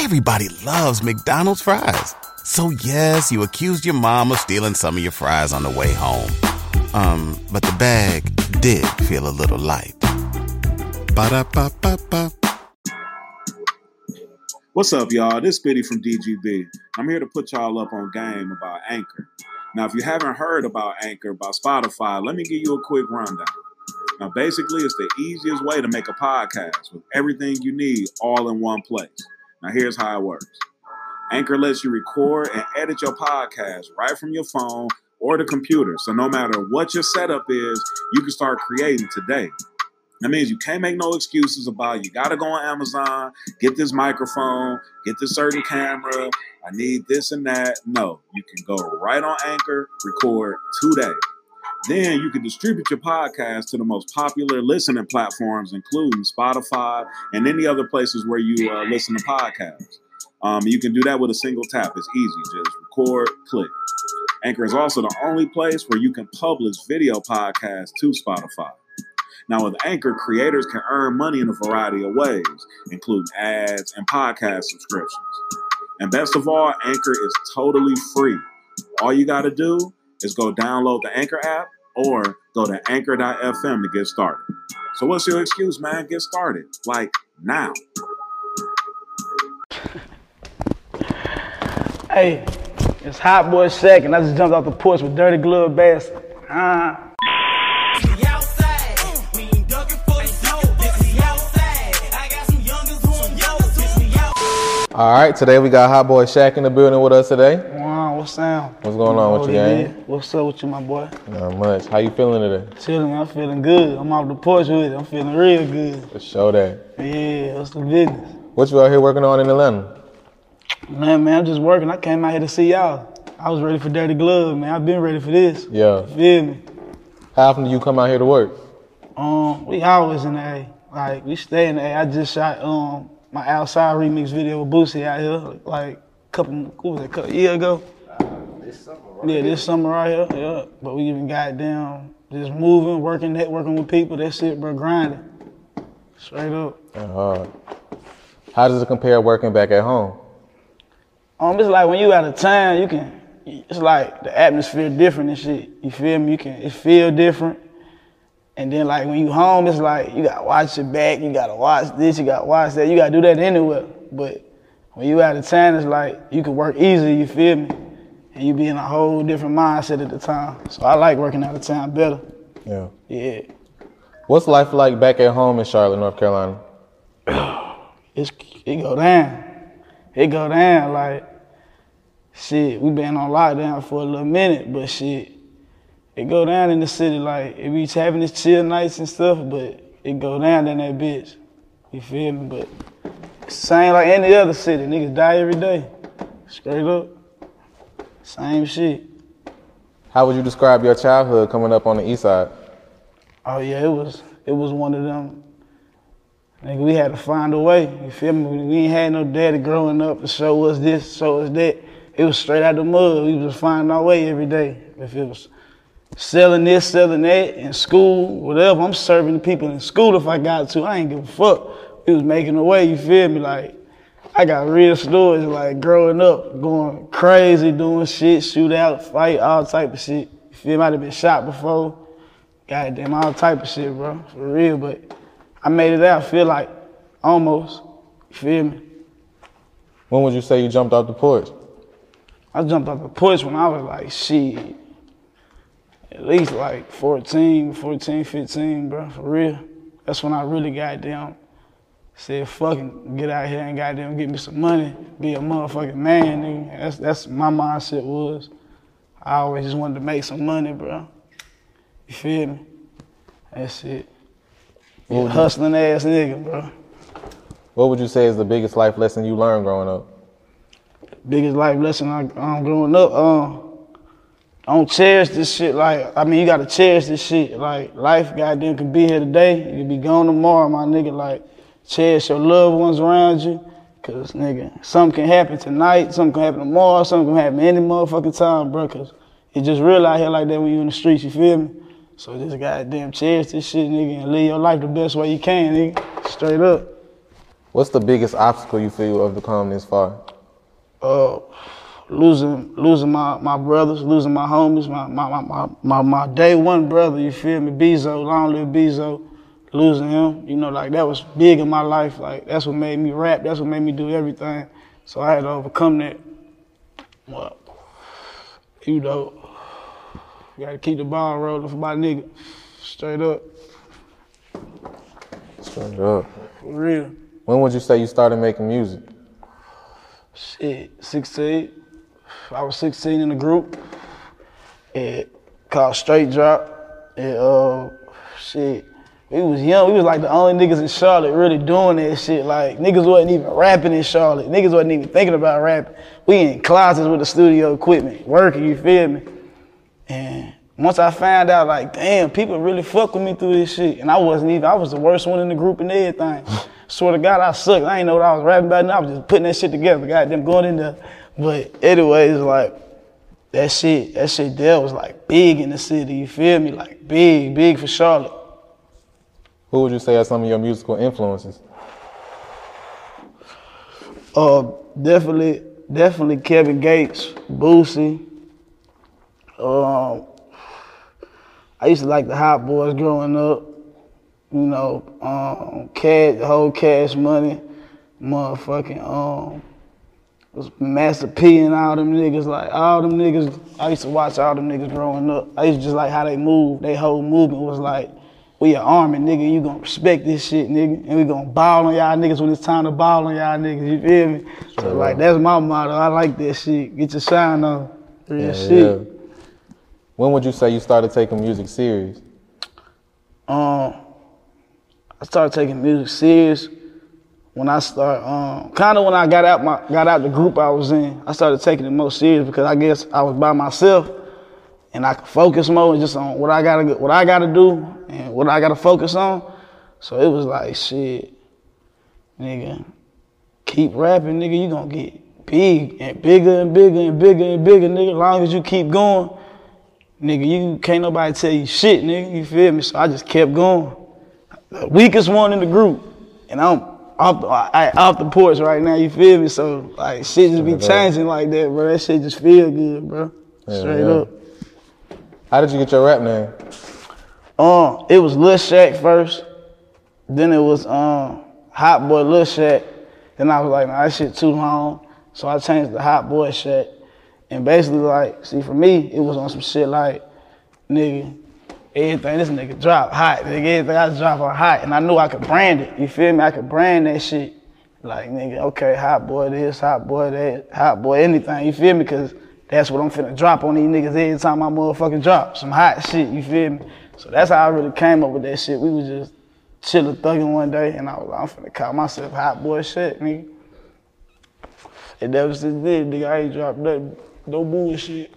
Everybody loves McDonald's fries. So yes, you accused your mom of stealing some of your fries on the way home. Um, but the bag did feel a little light. Ba-da-ba-ba-ba. What's up, y'all? This Biddy from DGB. I'm here to put y'all up on game about Anchor. Now, if you haven't heard about Anchor, about Spotify, let me give you a quick rundown. Now, basically, it's the easiest way to make a podcast with everything you need all in one place. Now, here's how it works Anchor lets you record and edit your podcast right from your phone or the computer. So, no matter what your setup is, you can start creating today. That means you can't make no excuses about you got to go on Amazon, get this microphone, get this certain camera. I need this and that. No, you can go right on Anchor, record today. Then you can distribute your podcast to the most popular listening platforms, including Spotify and any other places where you uh, listen to podcasts. Um, you can do that with a single tap. It's easy. Just record, click. Anchor is also the only place where you can publish video podcasts to Spotify. Now, with Anchor, creators can earn money in a variety of ways, including ads and podcast subscriptions. And best of all, Anchor is totally free. All you got to do is go download the Anchor app or go to anchor.fm to get started. So, what's your excuse, man? Get started. Like now. Hey, it's Hot Boy Shaq, and I just jumped off the porch with Dirty Glove Bass. Ah. All right, today we got Hot Boy Shaq in the building with us today. What's down? What's going on with you, gang? What's up with you, my boy? Not much. How you feeling today? Chilling. I'm feeling good. I'm off the porch with it. I'm feeling real good. For sure that. Yeah, what's the business? What you out here working on in Atlanta? Man, man, I'm just working. I came out here to see y'all. I was ready for Dirty Glove, man. I've been ready for this. Yeah. Feel me? How often do you come out here to work? Um, we always in the A. Like we stay in the A. I just shot um my outside remix video with Boosie out here like a couple what was it, a couple year ago. Yeah, this summer right here. Yeah. But we even got down just moving, working, networking with people. That shit, bro, grinding. Straight up. Uh, how does it compare working back at home? Um, it's like when you out of town, you can. It's like the atmosphere different and shit. You feel me? You can. It feel different. And then like when you home, it's like you gotta watch your back. You gotta watch this. You gotta watch that. You gotta do that anywhere. But when you out of town, it's like you can work easy. You feel me? And you be in a whole different mindset at the time. So I like working out of town better. Yeah. Yeah. What's life like back at home in Charlotte, North Carolina? it's it go down. It go down like shit. We been on lockdown for a little minute, but shit, it go down in the city. Like it be having its chill nights and stuff, but it go down in that bitch. You feel me? But same like any other city. Niggas die every day. Straight up. Same shit. How would you describe your childhood coming up on the east side? Oh yeah, it was it was one of them. Nigga, we had to find a way. You feel me? We ain't had no daddy growing up to show us this, show us that. It was straight out the mud. We was finding our way every day. If it was selling this, selling that in school, whatever, I'm serving the people in school if I got to. I ain't give a fuck. We was making a way. You feel me? Like I got real stories like growing up, going crazy, doing shit, shoot out, fight, all type of shit. You feel me? I'd have been shot before. Goddamn, all type of shit, bro. For real, but I made it out, feel like almost. You feel me? When would you say you jumped off the porch? I jumped off the porch when I was like, shit, at least like 14, 14, 15, bro, for real. That's when I really got down. Said, fucking get out here and goddamn get me some money, be a motherfucking man, nigga. That's that's my mindset was. I always just wanted to make some money, bro. You feel me? That's it. A hustling ass nigga, bro. What would you say is the biggest life lesson you learned growing up? biggest life lesson I um, growing up. Um, don't cherish this shit. Like I mean, you gotta cherish this shit. Like life, goddamn, could be here today. You could be gone tomorrow, my nigga. Like cherish your loved ones around you, cause nigga, something can happen tonight, something can happen tomorrow, something can happen any motherfucking time, bro. Cause it's just real out here like that when you in the streets. You feel me? So just goddamn cherish this shit, nigga, and live your life the best way you can, nigga. Straight up. What's the biggest obstacle you feel you overcome this far? uh, losing losing my, my brothers, losing my homies, my my, my, my, my, my day one brother, you feel me, Bezo, long live Bezo, losing him, you know, like that was big in my life. Like that's what made me rap, that's what made me do everything. So I had to overcome that. Well, you know, you gotta keep the ball rolling for my nigga. Straight up, Straight up. for real. When would you say you started making music? Shit, 16. I was 16 in the group. It called Straight Drop. It uh, shit, we was young. We was like the only niggas in Charlotte really doing that shit. Like niggas wasn't even rapping in Charlotte. Niggas wasn't even thinking about rapping. We in closets with the studio equipment, working. You feel me? And once I found out, like, damn, people really fuck with me through this shit. And I wasn't even, I was the worst one in the group and everything. Swear to God, I sucked. I ain't know what I was rapping about. And I was just putting that shit together. Goddamn, going in there. But anyways, like, that shit, that shit there was like big in the city. You feel me? Like big, big for Charlotte. Who would you say are some of your musical influences? Uh, definitely, definitely Kevin Gates, Boosie. Um, I used to like the Hot Boys growing up. You know, um, cash, the whole Cash Money, motherfucking um, was Master P and all them niggas. Like all them niggas, I used to watch all them niggas growing up. I used to just like how they move. They whole movement was like, we an army, nigga. You gonna respect this shit, nigga, and we gonna ball on y'all niggas when it's time to ball on y'all niggas. You feel me? So like that's my motto. I like that shit. Get your shine on. Real Yeah, shit. yeah. When would you say you started taking music serious? um, I started taking music serious when I start, um, kind of when I got out my got out the group I was in. I started taking it more serious because I guess I was by myself and I could focus more just on what I gotta what I gotta do and what I gotta focus on. So it was like shit, nigga, keep rapping, nigga. You gonna get big and bigger and bigger and bigger and bigger, nigga. As long as you keep going, nigga, you can't nobody tell you shit, nigga. You feel me? So I just kept going. The weakest one in the group, and I'm off the, I, off the porch right now. You feel me? So like shit just be changing like that, bro. That shit just feel good, bro. Yeah, Straight yeah. up. How did you get your rap name? Um, it was Lil Shaq first. Then it was um Hot Boy Lil Shaq. Then I was like, nah, that shit too long. So I changed the Hot Boy Shaq. And basically, like, see, for me, it was on some shit like, nigga, everything this nigga drop hot. Nigga, everything I drop on hot. And I knew I could brand it. You feel me? I could brand that shit. Like, nigga, okay, hot boy this, hot boy that, hot boy anything. You feel me? Because that's what I'm finna drop on these niggas every time I motherfucking drop. Some hot shit, you feel me? So that's how I really came up with that shit. We was just chilling, thugging one day, and I was like, I'm finna call myself hot boy shit, nigga. And that was it, nigga. I ain't dropped nothing. No bullshit.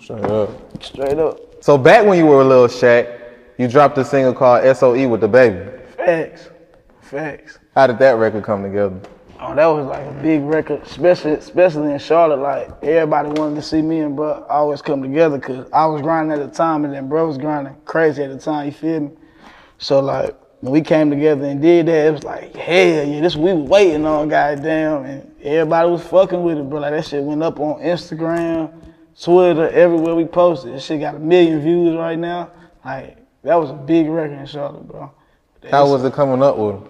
Straight up. Straight up. So back when you were a little Shaq, you dropped a single called SOE with DaBaby. Facts. Facts. How did that record come together? Oh, that was like a big record, especially especially in Charlotte. Like everybody wanted to see me and bro always come together because I was grinding at the time and then bro was grinding crazy at the time. You feel me? So like when we came together and did that, it was like hell yeah, this we was waiting on, goddamn, and everybody was fucking with it, bro. Like that shit went up on Instagram, Twitter, everywhere we posted. This shit got a million views right now. Like that was a big record in Charlotte, bro. How was it coming up with him?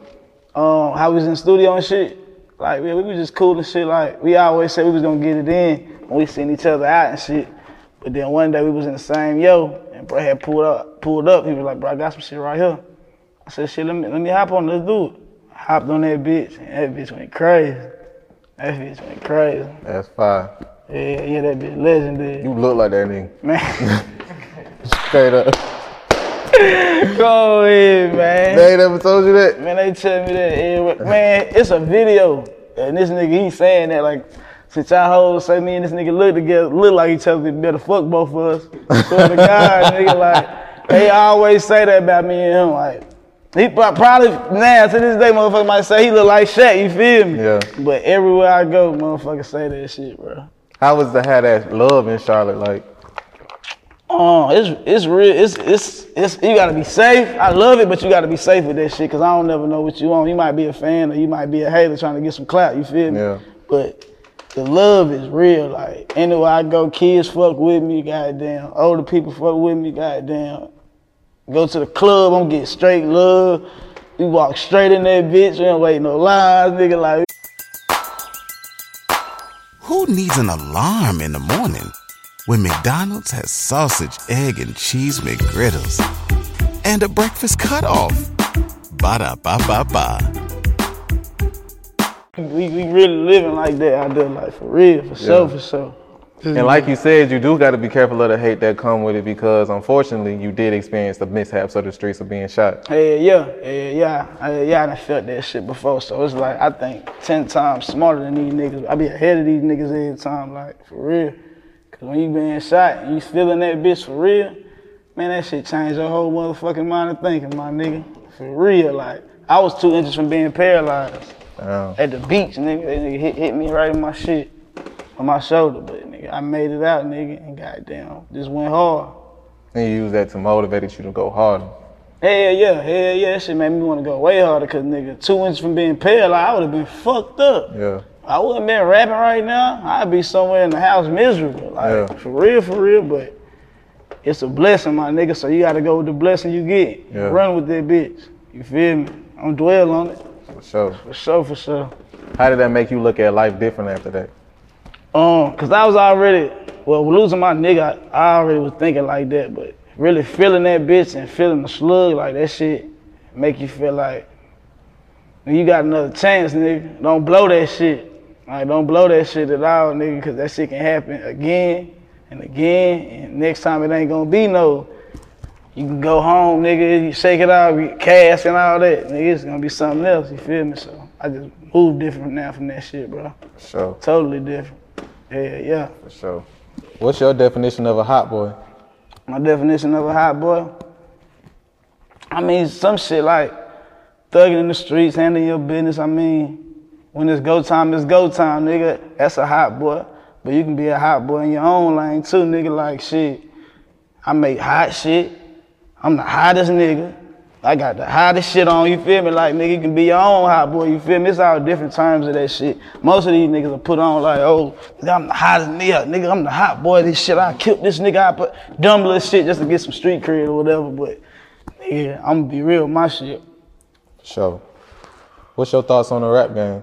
um, how we was in studio and shit. Like, yeah, we was just cool and shit. Like, we always said we was gonna get it in when we seen each other out and shit. But then one day we was in the same yo, and bro had pulled up, pulled up. He was like, bro, I got some shit right here. I said, shit, let me let me hop on, let's do it. Hopped on that bitch, and that bitch went crazy. That bitch went crazy. That's fine. Yeah, yeah, that bitch legendary. You look like that nigga. Man, Straight up. Go ahead, man. They ain't ever told you that? Man, they tell me that, everywhere. man, it's a video. And this nigga, he saying that, like, since y'all hoes say me and this nigga look together, look like each other, they better fuck both of us. Swear to God, nigga, like, they always say that about me and him, like, he probably, now, to this day, motherfucker might say he look like Shaq, you feel me? Yeah. But everywhere I go, motherfuckers say that shit, bro. How was the have that love in Charlotte like? Oh, it's it's real. It's it's it's you gotta be safe. I love it, but you gotta be safe with that shit. Cause I don't never know what you want. You might be a fan or you might be a hater trying to get some clout. You feel me? Yeah. But the love is real. Like anywhere I go, kids fuck with me. Goddamn, older people fuck with me. Goddamn, go to the club, I'm getting straight love. We walk straight in that bitch. We don't wait no lines, nigga. Like Who needs an alarm in the morning when McDonald's has sausage, egg, and cheese McGriddles and a breakfast cutoff? Ba da ba ba ba. we, we really living like that out there, like for real, for sure, for sure. And like you said, you do got to be careful of the hate that come with it because unfortunately you did experience the mishaps of the streets of being shot. Hey, yeah, yeah, yeah, I, yeah. I done felt that shit before, so it's like I think ten times smarter than these niggas. I be ahead of these niggas every time, like for real. Cause when you being shot and you feeling that bitch for real, man, that shit changed your whole motherfucking mind of thinking, my nigga. For real, like I was two inches from being paralyzed Damn. at the beach, nigga. That nigga hit, hit me right in my shit, on my shoulder, but nigga, I made it out, nigga, and goddamn, just went hard. And you use that to motivate you to go harder. Hell yeah, hell yeah, that shit made me want to go way harder, cause nigga, two inches from being paralyzed, I would have been fucked up. Yeah. I wouldn't been rapping right now. I'd be somewhere in the house miserable. Like Yeah. for real, for real. But it's a blessing, my nigga. So you gotta go with the blessing you get. Yeah. Run with that bitch. You feel me? I'm dwell on it. For sure. For sure, for sure. How did that make you look at life different after that? Um, cause I was already well losing my nigga. I, I already was thinking like that, but really feeling that bitch and feeling the slug like that shit make you feel like you got another chance, nigga. Don't blow that shit. Like don't blow that shit at all, nigga, cause that shit can happen again and again. And next time it ain't gonna be no. You can go home, nigga. You shake it out, you cast and all that. Nigga, it's gonna be something else. You feel me? So I just move different now from that shit, bro. For sure. Totally different. Yeah, yeah. For sure. What's your definition of a hot boy? My definition of a hot boy. I mean, some shit like thugging in the streets, handling your business. I mean, when it's go time, it's go time, nigga. That's a hot boy. But you can be a hot boy in your own lane too, nigga. Like shit, I make hot shit. I'm the hottest nigga. I got the hottest shit on, you feel me? Like, nigga, you can be your own hot boy, you feel me? It's all different terms of that shit. Most of these niggas are put on like, oh, nigga, I'm the hottest nigga, nigga, I'm the hot boy, this shit, I killed this nigga, I put dumb little shit just to get some street cred or whatever, but, nigga, I'm gonna be real my shit. Sure. What's your thoughts on the rap game?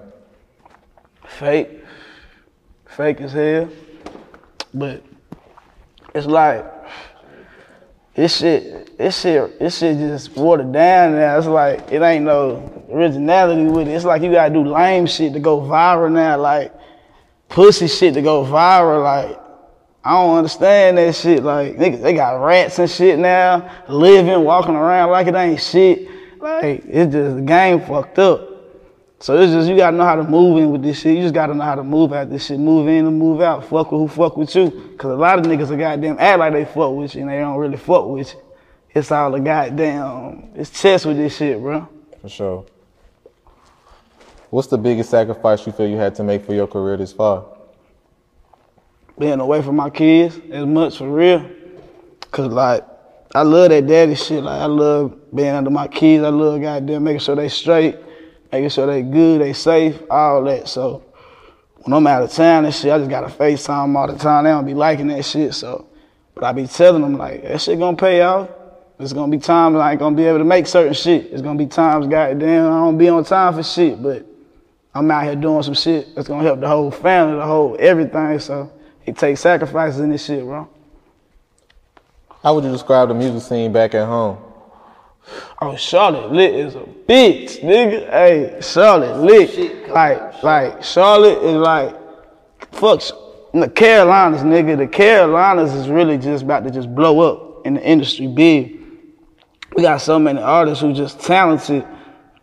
Fake. Fake as hell. But it's like this shit, this shit, this shit just watered down now. It's like it ain't no originality with it. It's like you gotta do lame shit to go viral now, like pussy shit to go viral. Like I don't understand that shit. Like niggas, they got rats and shit now, living, walking around like it ain't shit. Like it's just the game fucked up. So it's just you gotta know how to move in with this shit. You just gotta know how to move out this shit. Move in and move out. Fuck with who fuck with you. Cause a lot of niggas are goddamn act like they fuck with you and they don't really fuck with you. It's all a goddamn it's chess with this shit, bro. For sure. What's the biggest sacrifice you feel you had to make for your career this far? Being away from my kids as much for real. Cause like I love that daddy shit. Like I love being under my kids. I love goddamn making sure they straight, making sure they good, they safe, all that. So when I'm out of town and shit, I just gotta FaceTime them all the time. They don't be liking that shit. So, but I be telling them like that shit gonna pay off. There's gonna be times I ain't gonna be able to make certain shit. There's gonna be times, goddamn, I don't be on time for shit, but I'm out here doing some shit that's gonna help the whole family, the whole everything. So it takes sacrifices in this shit, bro. How would you describe the music scene back at home? Oh, Charlotte lit is a bitch, nigga. Hey, Charlotte lit. Like, like Charlotte is like, fuck the Carolinas, nigga. The Carolinas is really just about to just blow up in the industry big. We got so many artists who just talented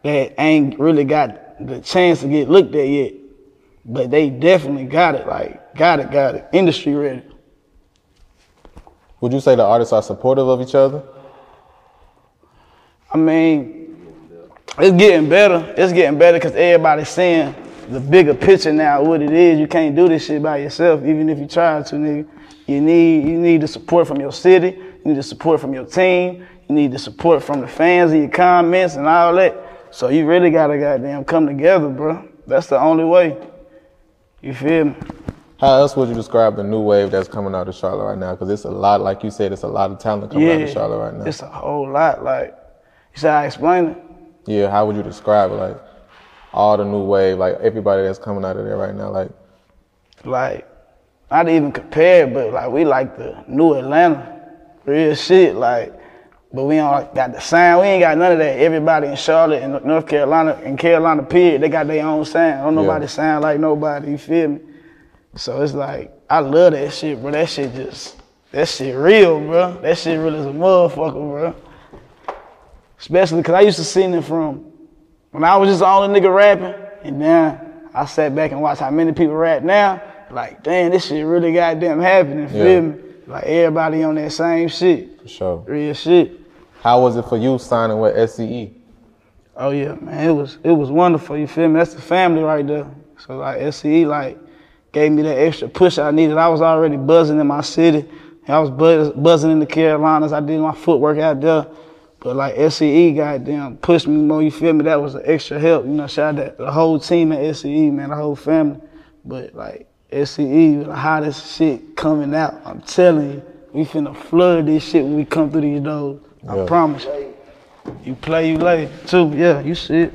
that ain't really got the chance to get looked at yet. But they definitely got it, like, got it, got it. Industry ready. Would you say the artists are supportive of each other? I mean, it's getting better. It's getting better because everybody's seeing the bigger picture now, what it is. You can't do this shit by yourself, even if you try to, nigga. You need you need the support from your city. You need the support from your team. You need the support from the fans and your comments and all that. So you really gotta goddamn come together, bro. That's the only way. You feel me? How else would you describe the new wave that's coming out of Charlotte right now? Because it's a lot, like you said, it's a lot of talent coming out of Charlotte right now. It's a whole lot. Like you said, I explain it. Yeah, how would you describe it? Like all the new wave, like everybody that's coming out of there right now, like like not even compare, but like we like the new Atlanta, real shit. Like, but we don't got the sound. We ain't got none of that. Everybody in Charlotte and North Carolina and Carolina, period, they got their own sound. Don't nobody Yeah. sound like nobody. You feel me? So it's like I love that shit, bro. That shit just that shit real, bro. That shit real as a motherfucker, bro. Especially cause I used to sing it from when I was just the only nigga rapping, and now I sat back and watched how many people rap now. Like, damn, this shit really goddamn happening. Feel Yeah. me? Like everybody on that same shit, for sure. real shit. How was it for you signing with? SCE? Oh yeah, man, it was it was wonderful. You feel me? That's the family right there. So like SCE like gave me that extra push I needed. I was already buzzing in my city. I was buzz, buzzing in the Carolinas. I did my footwork out there. But like SCE goddamn pushed me more, you feel me? That was an extra help. You know, shout out to the whole team at SCE, man, the whole family. But like SCE, the hottest shit coming out. I'm telling you, we finna flood this shit when we come through these doors. I Yeah. promise you. You play, you lay. Too, yeah, you see it.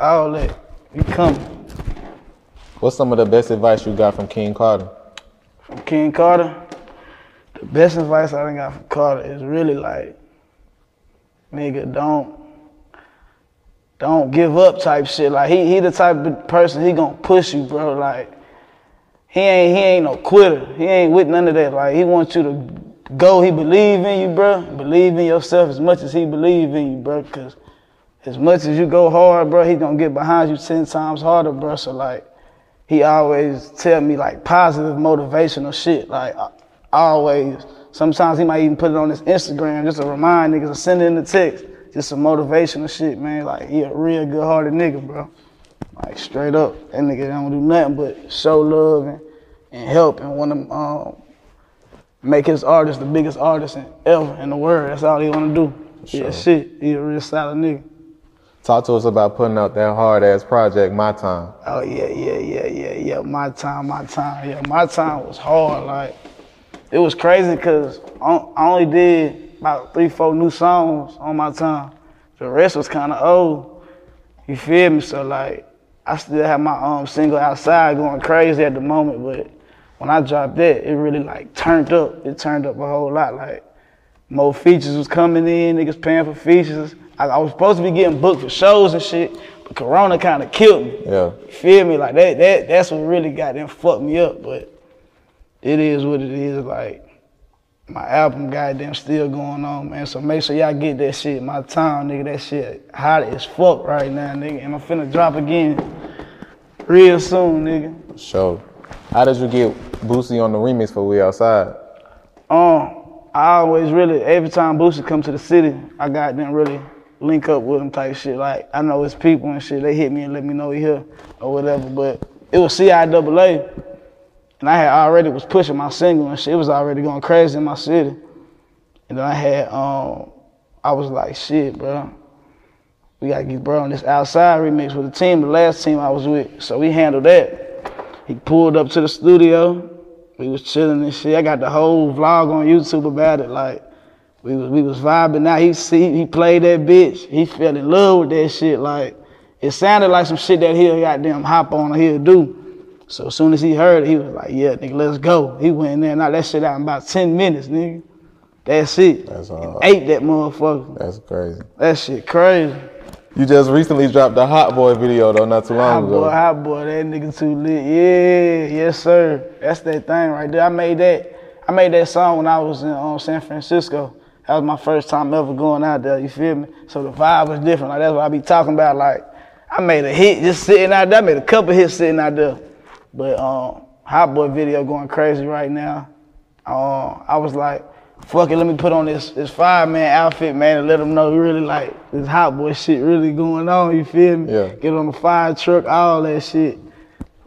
All that. You coming. What's some of the best advice you got from King Carter? From King Carter, the best advice I done got from Carter is really like, nigga, don't don't give up type shit. Like he he the type of person he gonna push you, bro. Like he ain't he ain't no quitter. He ain't with none of that. Like he wants you to go. He believe in you, bro. Believe in yourself as much as he believe in you, bro. Cause as much as you go hard, bro, he gonna get behind you ten times harder, bro. So like he always tell me like positive motivational shit. Like I, always. Sometimes he might even put it on his Instagram just to remind niggas to send in the text. Just some motivational shit, man. Like he a real good hearted nigga, bro. Like straight up. That nigga don't do nothing but show love and, and help and want to um, make his artist the biggest artist in, ever in the world. That's all he wanna do. Yeah, shit. He a real solid nigga. Talk to us about putting out that hard ass project, My Time. Oh yeah, yeah, yeah, yeah, yeah. My time, my time. Yeah, my time was hard. Like it was crazy because I only did about three, four new songs on my time. The rest was kind of old. You feel me? So like I still have my um single outside going crazy at the moment, but when I dropped that, it really like turned up. It turned up a whole lot. Like more features was coming in, niggas paying for features. I, I was supposed to be getting booked for shows and shit, but Corona kind of killed me. Yeah. You feel me? Like that, that that's what really got them fucked me up. But it is what it is. Like my album, goddamn, still going on, man. So make sure y'all get that shit. My time, nigga. That shit hot as fuck right now, nigga. And I'm finna drop again real soon, nigga. Sure. How did you get Boosie on the remix for We Outside? Um, I always really every time Boosie come to the city, I got them really link up with him type shit. Like I know his people and shit. They hit me and let me know he here or whatever. But it was CIAA, and I had already was pushing my single and shit. It was already going crazy in my city. And then I had um, I was like shit, bro. We gotta get bro on this outside remix with the team, the last team I was with. So we handled that. He pulled up to the studio. We was chilling and shit. I got the whole vlog on YouTube about it. Like we was we was vibing out. He see he played that bitch. He fell in love with that shit. Like it sounded like some shit that he'll goddamn hop on or he'll do. So as soon as he heard it, he was like, yeah, nigga, let's go. He went in there, and knocked that shit out in about 10 minutes, nigga. That's it. That's all. hard. ate that motherfucker. That's crazy. That shit crazy. You just recently dropped the Hot Boy video though, not too long Hot ago. boy, hot boy, that nigga too lit. Yeah, yes sir. That's that thing right there. I made that. I made that song when I was in um, San Francisco. That was my first time ever going out there. You feel me? So the vibe was different. Like that's what I be talking about. Like I made a hit just sitting out there. I made a couple hits sitting out there. But um, hot boy video going crazy right now. Um, I was like, fuck it, let me put on this this fireman outfit, man, and let them know really like this hot boy shit really going on. You feel me? Yeah. Get on the fire truck, all that shit.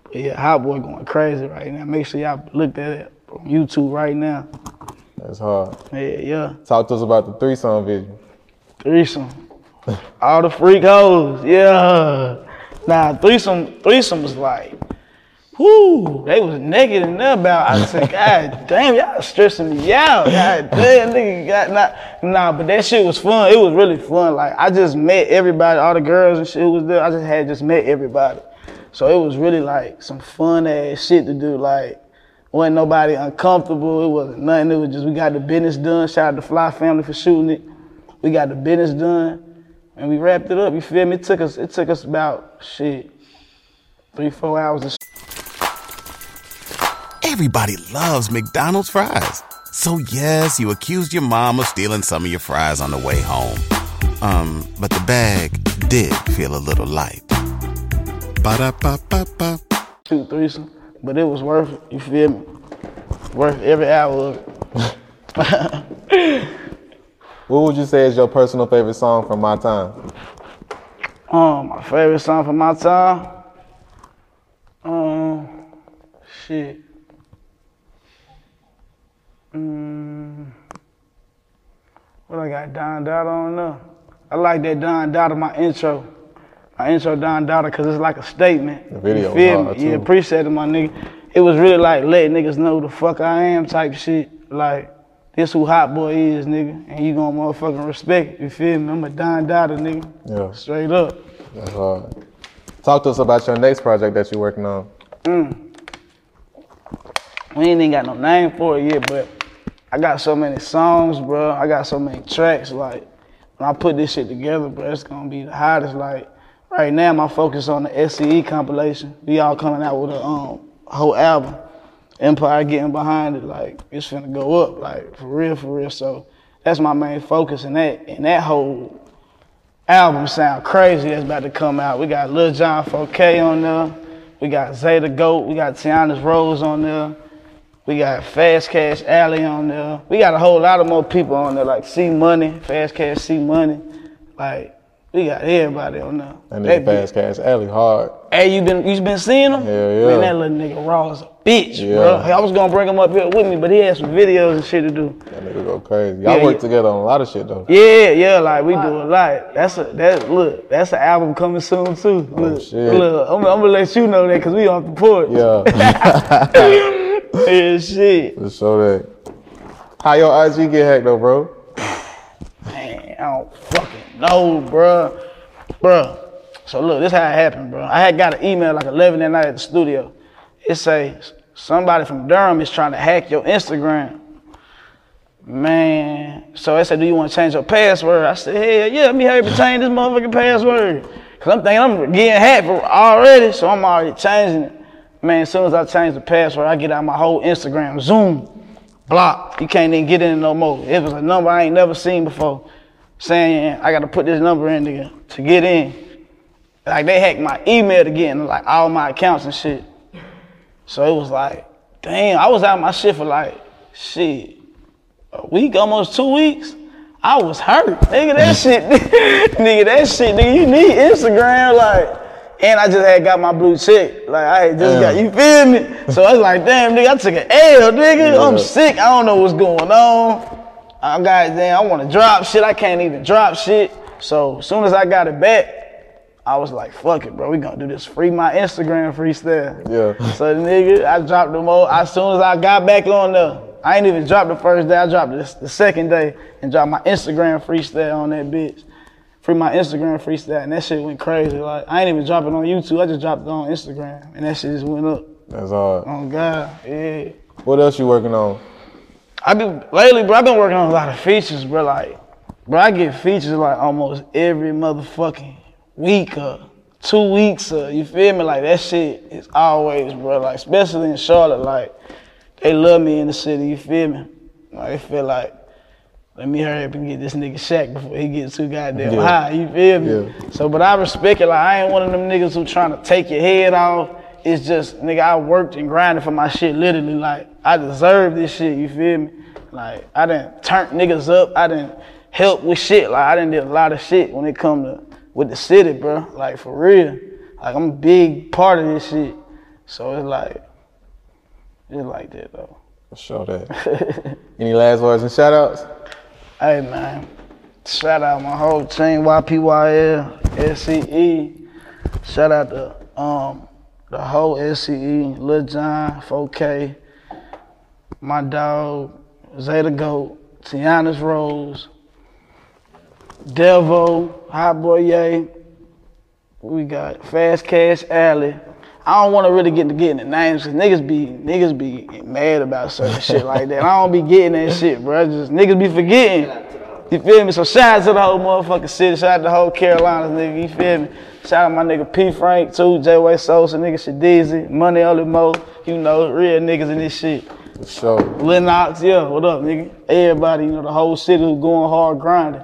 But yeah, hot boy going crazy right now. Make sure y'all look at it on YouTube right now. That's hard. Yeah, yeah. Talk to us about the three song video. Threesome. All the freak hoes, yeah. Nah, threesome, threesome was like, whoo, they was naked in there about. I said, God damn, y'all stressing me out. God damn, nigga, got not, nah, but that shit was fun. It was really fun. Like I just met everybody, all the girls and shit was there. I just had just met everybody. So it was really like some fun ass shit to do. Like wasn't nobody uncomfortable. It wasn't nothing. It was just we got the business done. Shout out to Fly Family for shooting it. We got the business done, and we wrapped it up. You feel me? It took us. It took us about shit three, four hours. To Everybody loves McDonald's fries. So yes, you accused your mom of stealing some of your fries on the way home. Um, but the bag did feel a little light. Ba-da-ba-ba-ba. shoot threesome, but it was worth it. You feel me? Worth every hour of it. What would you say is your personal favorite song from my time? Um, my favorite song from my time. Um, shit. Mm, what I got? Don Dada on there. I like that Don Dada, my intro. My intro Don Dada, cause it's like a statement. The video you feel hard, me? Yeah, appreciate it, my nigga. It was really like letting niggas know who the fuck I am type shit. Like, this who Hot Boy is, nigga. And you gonna motherfucking respect it. You feel me? I'm a Don Dada, nigga. Yeah, Straight up. that's hard. Talk to us about your next project that you're working on. Mm. We ain't even got no name for it yet, but I got so many songs, bro. I got so many tracks. Like when I put this shit together, bro, it's gonna be the hottest. Like right now, my focus on the SCE compilation. We all coming out with a um whole album. Empire getting behind it, like it's finna go up, like for real, for real. So that's my main focus, and that and that whole album sound crazy. That's about to come out. We got Lil John 4K on there. We got Zeta Goat. We got Tiana's Rose on there. We got Fast Cash Alley on there. We got a whole lot of more people on there, like C Money, Fast Cash C Money. Like we got everybody on there. And That then Fast Cash Alley hard. Hey, you been you been seeing him? Hell yeah. Man, that little nigga raw as a bitch, Yeah. bro. I was gonna bring him up here with me, but he had some videos and shit to do. That nigga go crazy. Y'all Yeah, work yeah. together on a lot of shit though. Yeah, yeah, like we do a lot. That's a that look. That's an album coming soon too. Oh, look, Oh, shit. look, I'm, I'm gonna let you know that because we off the porch. Yeah, yeah, shit. just show that. How your IG get hacked though, bro? Man, I don't fucking know, bro. Bro. So look, this how it happened, bro. I had got an email like 11 that night at the studio. It say somebody from Durham is trying to hack your Instagram. Man, so I said, do you want to change your password? I said, hell yeah, let me help you change this motherfucking password. Cause I'm thinking I'm getting hacked already, so I'm already changing it. Man, as soon as I change the password, I get out my whole Instagram, Zoom, block. You can't even get in no more. It was a number I ain't never seen before, saying I got to put this number in to, to get in. Like they hacked my email to get in, like all my accounts and shit. So it was like, damn, I was out my shit for like, shit, a week, almost two weeks. I was hurt. Nigga, that shit, nigga, that shit, nigga, you need Instagram, like, and I just had got my blue check. Like, I just got, you feel me? So I was like, damn, nigga, I took an L, nigga. I'm sick. I don't know what's going on. I got damn, I want to drop shit. I can't even drop shit. So as soon as I got it back, I was like, fuck it, bro. We gonna do this free my Instagram freestyle. Yeah. So nigga, I dropped them all. As soon as I got back on the, I ain't even dropped the first day. I dropped this the second day and dropped my Instagram freestyle on that bitch. Free my Instagram freestyle, and that shit went crazy. Like I ain't even drop it on YouTube. I just dropped it on Instagram, and that shit just went up. That's hard. Oh God, yeah. What else you working on? I been lately, bro. I've been working on a lot of features, bro. Like, bro, I get features like almost every motherfucking week or two weeks or you feel me? Like that shit is always, bro. Like, especially in Charlotte, like they love me in the city. You feel me? Like they feel like. Let me hurry up and get this nigga Shaq before he gets too goddamn Yeah. high. You feel me? Yeah. So, but I respect it. Like I ain't one of them niggas who trying to take your head off. It's just nigga, I worked and grinded for my shit. Literally, like I deserve this shit. You feel me? Like I didn't turn niggas up. I didn't help with shit. Like I didn't did a lot of shit when it come to with the city, bro. Like for real. Like I'm a big part of this shit. So it's like, it's like that though. Show that. Any last words and shout outs? Hey man, shout out my whole team, YPYL, SCE. Shout out to um the whole SCE, Lil John, 4K, my dog, Zeta Goat, Tiana's Rose, Devo, Hot Boy Ye. We got Fast Cash Alley. I don't want to really get to getting the names because niggas be niggas be mad about certain shit like that. I don't be getting that shit, bro. Just niggas be forgetting. You feel me? So shout out to the whole motherfucking city. Shout out to the whole Carolinas, nigga. You feel me? Shout out my nigga P Frank too, J Way Sosa, nigga Shadizy, Money Only Mo. You know, real niggas in this shit. For sure. Lennox, yeah, what up, nigga? Everybody, you know, the whole city who going hard grinding.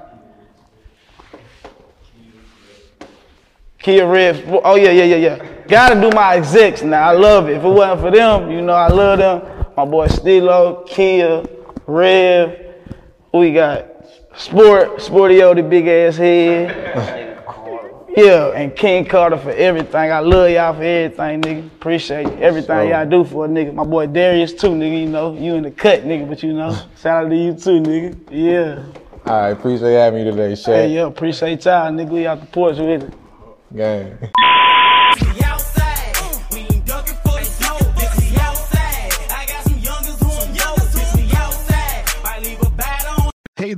Kia Red, oh yeah, yeah, yeah, yeah. Gotta do my execs now. I love it. If it wasn't for them, you know, I love them. My boy Stilo, Kia, Rev. We got? Sport, Sportio, the big ass head. yeah, and King Carter for everything. I love y'all for everything, nigga. Appreciate everything y'all do for a nigga. My boy Darius too, nigga. You know, you in the cut, nigga, but you know, shout out to you too, nigga. Yeah. All right, appreciate having me today, Shaq. Hey, yeah, appreciate y'all, nigga. We out the porch with it. Gang.